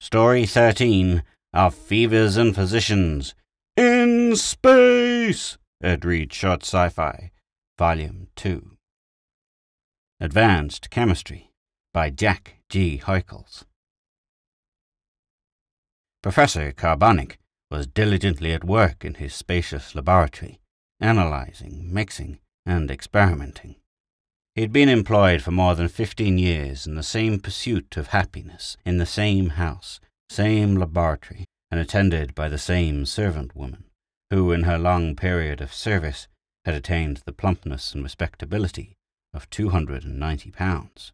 Story 13 of Fevers and Physicians. In Space! Ed Reed Short Sci Fi, Volume 2. Advanced Chemistry by Jack G. Huekels. Professor Carbonic was diligently at work in his spacious laboratory, analyzing, mixing, and experimenting. He had been employed for more than fifteen years in the same pursuit of happiness, in the same house, same laboratory, and attended by the same servant woman, who, in her long period of service, had attained the plumpness and respectability of two hundred and ninety pounds.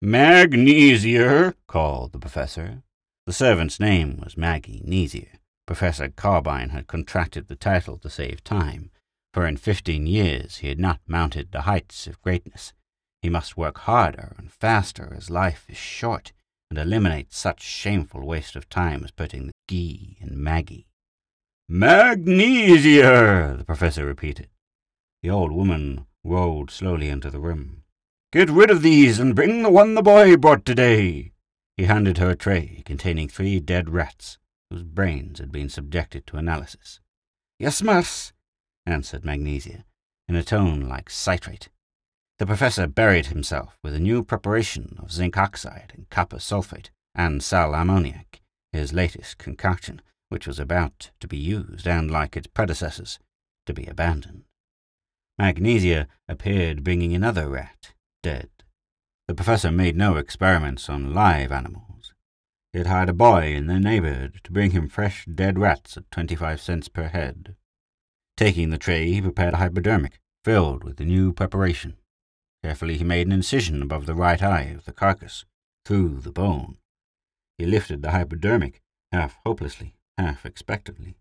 Magnesia, called the professor. The servant's name was Maggie Neasier. Professor Carbonic had contracted the title to save time, for in fifteen years he had not mounted the heights of greatness. He must work harder and faster as life is short, and eliminate such shameful waste of time as putting the Gee in Maggie. Magnesia, the professor repeated. The old woman rolled slowly into the room. Get rid of these and bring the one the boy brought today. He handed her a tray containing three dead rats whose brains had been subjected to analysis. Yes, miss, answered Magnesia, in a tone like citrate. The professor buried himself with a new preparation of zinc oxide and copper sulfate and sal ammoniac, his latest concoction, which was about to be used and, like its predecessors, to be abandoned. Magnesia appeared bringing another rat, dead. The professor made no experiments on live animals. He had hired a boy in the neighborhood to bring him fresh dead rats at twenty-five cents per head. Taking the tray, he prepared a hypodermic filled with the new preparation. Carefully he made an incision above the right eye of the carcass, through the bone. He lifted the hypodermic, half hopelessly, half expectantly.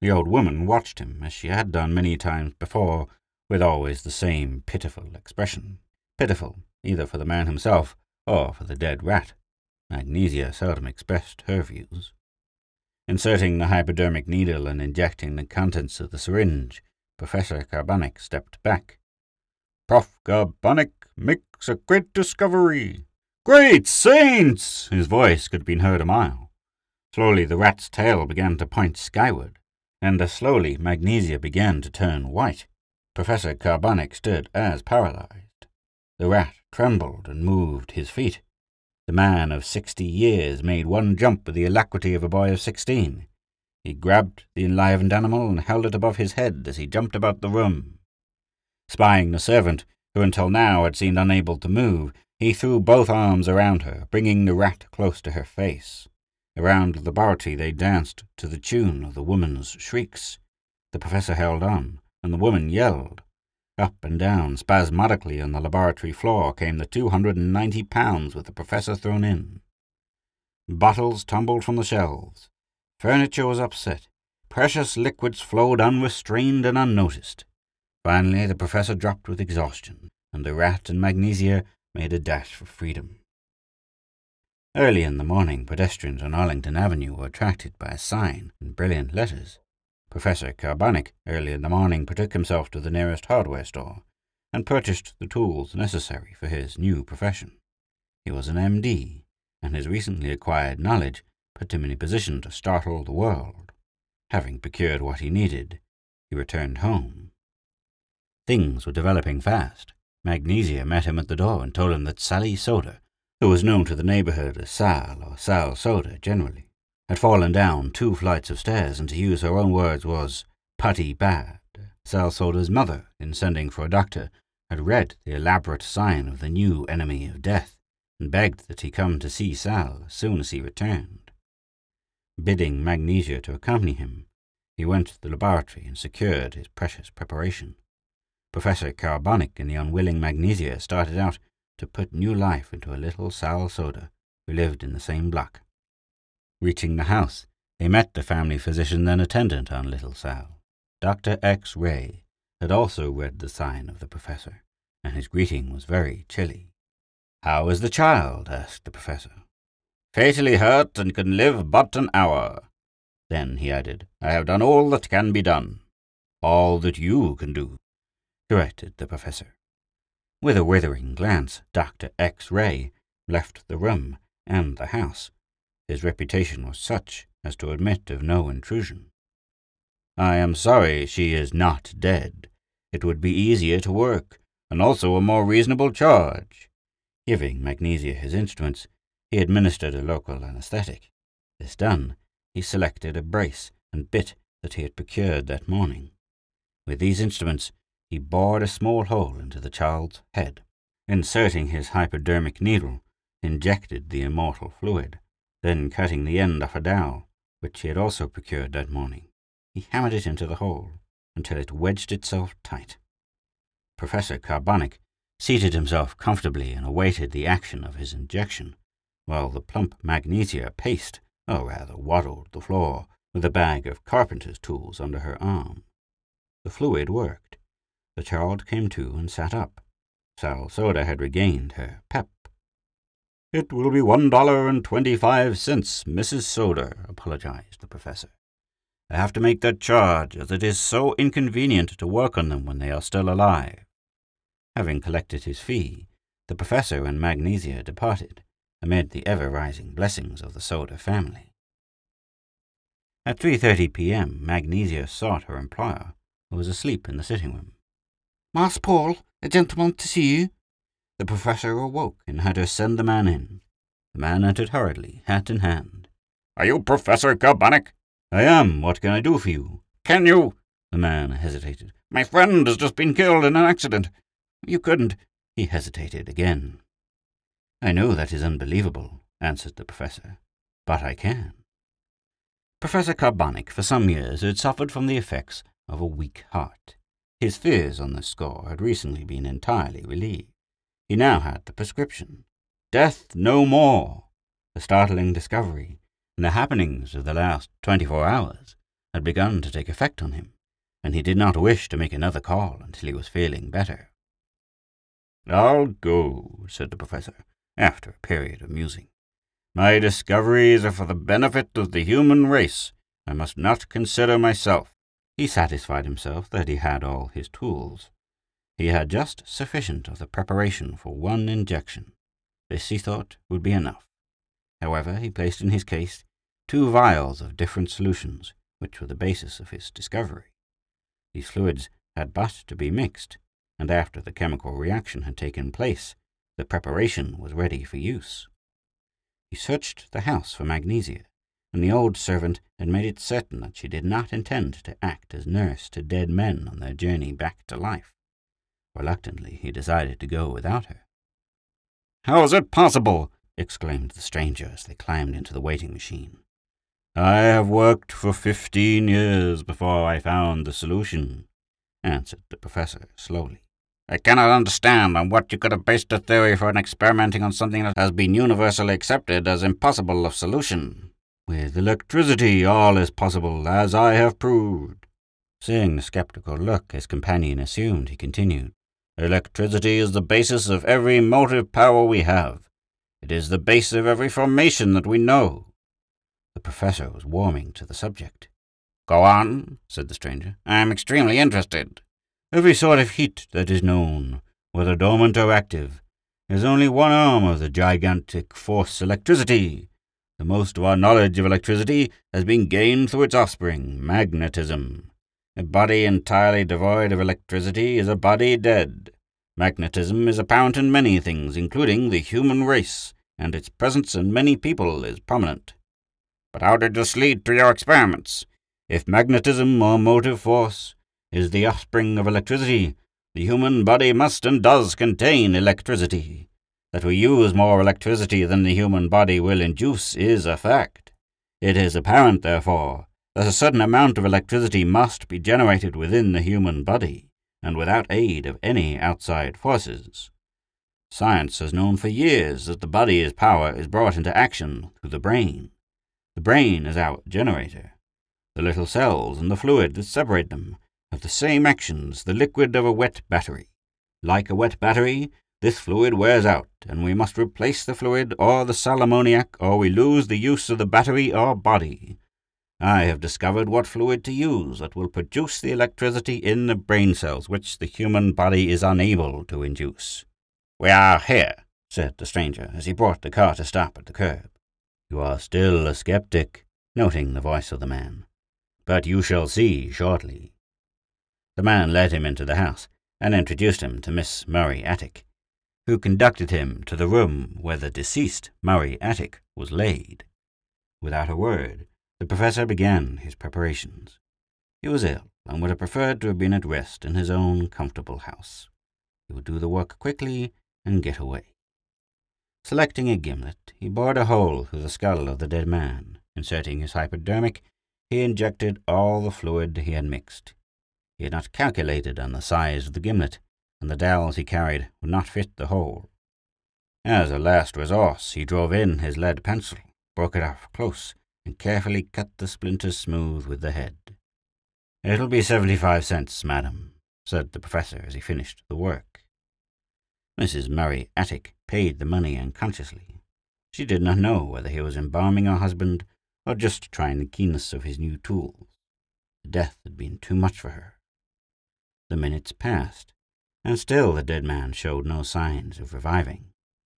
The old woman watched him, as she had done many times before, with always the same pitiful expression. Pitiful, either for the man himself or for the dead rat. Magnesia seldom expressed her views. Inserting the hypodermic needle and injecting the contents of the syringe, Professor Carbonic stepped back. Prof. Carbonic makes a great discovery. Great saints! His voice could have been heard a mile. Slowly the rat's tail began to point skyward, and as slowly Magnesia began to turn white. Professor Carbonic stood as paralyzed. The rat trembled and moved his feet. The man of sixty years made one jump with the alacrity of a boy of sixteen. He grabbed the enlivened animal and held it above his head as he jumped about the room. Spying the servant, who until now had seemed unable to move, he threw both arms around her, bringing the rat close to her face. Around the laboratory they danced to the tune of the woman's shrieks. The professor held on, and the woman yelled. Up and down spasmodically on the laboratory floor came the two hundred and ninety pounds with the professor thrown in. Bottles tumbled from the shelves. Furniture was upset. Precious liquids flowed unrestrained and unnoticed. Finally, the professor dropped with exhaustion, and the rat and Magnesia made a dash for freedom. Early in the morning, pedestrians on Arlington Avenue were attracted by a sign in brilliant letters. Professor Carbonic early in the morning betook himself to the nearest hardware store and purchased the tools necessary for his new profession. He was an MD, and his recently acquired knowledge put him in a position to startle the world. Having procured what he needed, he returned home. Things were developing fast. Magnesia met him at the door and told him that Sally Soda, who was known to the neighborhood as Sal or Sal Soda generally, had fallen down two flights of stairs and, to use her own words, was putty bad. Sal Soda's mother, in sending for a doctor, had read the elaborate sign of the new enemy of death and begged that he come to see Sal as soon as he returned. Bidding Magnesia to accompany him, he went to the laboratory and secured his precious preparation. Professor Carbonic and the unwilling Magnesia started out to put new life into a little Sal Soda who lived in the same block. Reaching the house, they met the family physician then attendant on little Sal. Dr. X. Ray had also read the sign of the professor, and his greeting was very chilly. How is the child? asked the professor. Fatally hurt and can live but an hour. Then he added, I have done all that can be done. All that you can do, directed the professor. With a withering glance, Dr. X. Ray left the room and the house, His reputation was such as to admit of no intrusion. I am sorry she is not dead. It would be easier to work, and also a more reasonable charge. Giving Magnesia his instruments, he administered a local anesthetic. This done, he selected a brace and bit that he had procured that morning. With these instruments, he bored a small hole into the child's head. Inserting his hypodermic needle, injected the immortal fluid. Then, cutting the end off a dowel, which he had also procured that morning, he hammered it into the hole until it wedged itself tight. Professor Carbonic seated himself comfortably and awaited the action of his injection, while the plump Magnesia paced, or rather waddled, the floor with a bag of carpenter's tools under her arm. The fluid worked. The child came to and sat up. Sal Soda had regained her pep. It will be one dollar and twenty-five cents, Mrs. Soda, apologized the professor. I have to make that charge, as it is so inconvenient to work on them when they are still alive. Having collected his fee, the professor and Magnesia departed, amid the ever-rising blessings of the Soda family. At 3.30 p.m., Magnesia sought her employer, who was asleep in the sitting room. Master Paul, a gentleman to see you. The professor awoke and had her send the man in. The man entered hurriedly, hat in hand. Are you Professor Carbonic? I am. What can I do for you? Can you? The man hesitated. My friend has just been killed in an accident. You couldn't. He hesitated again. I know that is unbelievable, answered the professor, but I can. Professor Carbonic for some years had suffered from the effects of a weak heart. His fears on this score had recently been entirely relieved. He now had the prescription. Death no more! The startling discovery and the happenings of the last twenty-four hours had begun to take effect on him, and he did not wish to make another call until he was feeling better. I'll go, said the professor, after a period of musing. My discoveries are for the benefit of the human race. I must not consider myself. He satisfied himself that he had all his tools. He had just sufficient of the preparation for one injection. This, he thought, would be enough. However, he placed in his case two vials of different solutions, which were the basis of his discovery. These fluids had but to be mixed, and after the chemical reaction had taken place, the preparation was ready for use. He searched the house for Magnesia, and the old servant had made it certain that she did not intend to act as nurse to dead men on their journey back to life. Reluctantly, he decided to go without her. How is it possible? exclaimed the stranger as they climbed into the waiting machine. I have worked for fifteen years before I found the solution, answered the professor slowly. I cannot understand on what you could have based a theory for an experimenting on something that has been universally accepted as impossible of solution. With electricity all is possible, as I have proved. Seeing the skeptical look his companion assumed, he continued, Electricity is the basis of every motive power we have. It is the base of every formation that we know. The professor was warming to the subject. Go on, said the stranger. I am extremely interested. Every sort of heat that is known, whether dormant or active, is only one arm of the gigantic force electricity. The most of our knowledge of electricity has been gained through its offspring, magnetism. A body entirely devoid of electricity is a body dead. Magnetism is apparent in many things, including the human race, and its presence in many people is prominent. But how did this lead to your experiments? If magnetism or motive force is the offspring of electricity. The human body must and does contain electricity. That we use more electricity than the human body will induce is a fact. It is apparent, therefore, that a certain amount of electricity must be generated within the human body, and without aid of any outside forces. Science has known for years that the body's power is brought into action through the brain. The brain is our generator. The little cells and the fluid that separate them have the same actions the liquid of a wet battery. Like a wet battery, this fluid wears out, and we must replace the fluid or the sal ammoniac, or we lose the use of the battery or body. I have discovered what fluid to use that will produce the electricity in the brain cells which the human body is unable to induce. We are here, said the stranger as he brought the car to stop at the curb. You are still a skeptic, noting the voice of the man. But you shall see shortly. The man led him into the house and introduced him to Miss Muriatic, who conducted him to the room where the deceased Muriatic was laid. Without a word, the professor began his preparations. He was ill and would have preferred to have been at rest in his own comfortable house. He would do the work quickly and get away. Selecting a gimlet, he bored a hole through the skull of the dead man. Inserting his hypodermic, he injected all the fluid he had mixed. He had not calculated on the size of the gimlet, and the dowels he carried would not fit the hole. As a last resource, he drove in his lead pencil, broke it off close, and carefully cut the splinters smooth with the head. It'll be seventy-five cents, madam, said the professor as he finished the work. Mrs. Muriatic paid the money unconsciously. She did not know whether he was embalming her husband or just trying the keenness of his new tools. The death had been too much for her. The minutes passed, and still the dead man showed no signs of reviving.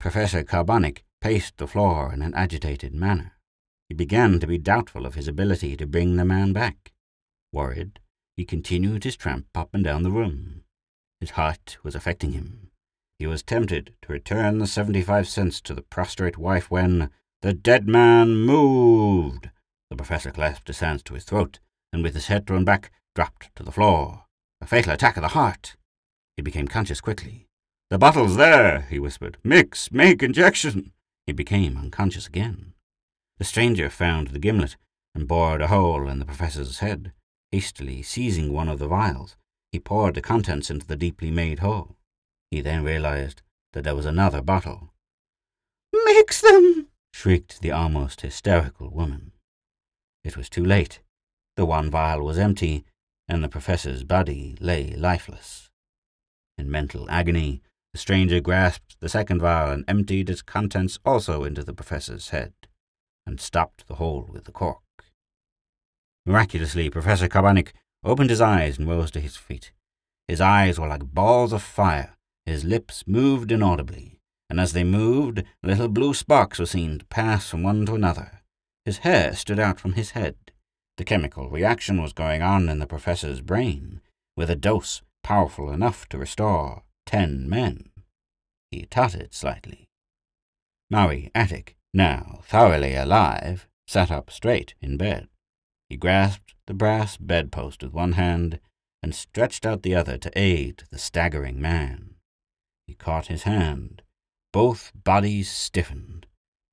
Professor Carbonic paced the floor in an agitated manner. He began to be doubtful of his ability to bring the man back. Worried, he continued his tramp up and down the room. His heart was affecting him. He was tempted to return the seventy-five cents to the prostrate wife when the dead man moved. The professor clasped his hands to his throat, and with his head thrown back, dropped to the floor. A fatal attack of the heart. He became conscious quickly. The bottle's there, he whispered. Mix, make injection. He became unconscious again. The stranger found the gimlet and bored a hole in the professor's head. Hastily seizing one of the vials, he poured the contents into the deeply made hole. He then realized that there was another bottle. Mix them! shrieked the almost hysterical woman. It was too late. The one vial was empty, and the professor's body lay lifeless. In mental agony, the stranger grasped the second vial and emptied its contents also into the professor's head, and stopped the hole with the cork. Miraculously, Professor Carbonic opened his eyes and rose to his feet. His eyes were like balls of fire, his lips moved inaudibly, and as they moved, little blue sparks were seen to pass from one to another. His hair stood out from his head. The chemical reaction was going on in the professor's brain, with a dose powerful enough to restore ten men. He tottered slightly. Muriatic, now thoroughly alive, sat up straight in bed. He grasped the brass bedpost with one hand and stretched out the other to aid the staggering man. He caught his hand. Both bodies stiffened.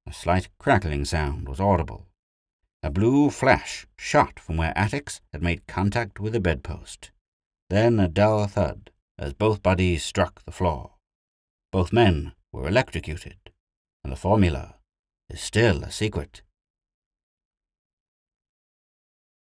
A slight crackling sound was audible. A blue flash shot from where Attic's had made contact with the bedpost. Then a dull thud as both bodies struck the floor. Both men were electrocuted, and the formula is still a secret.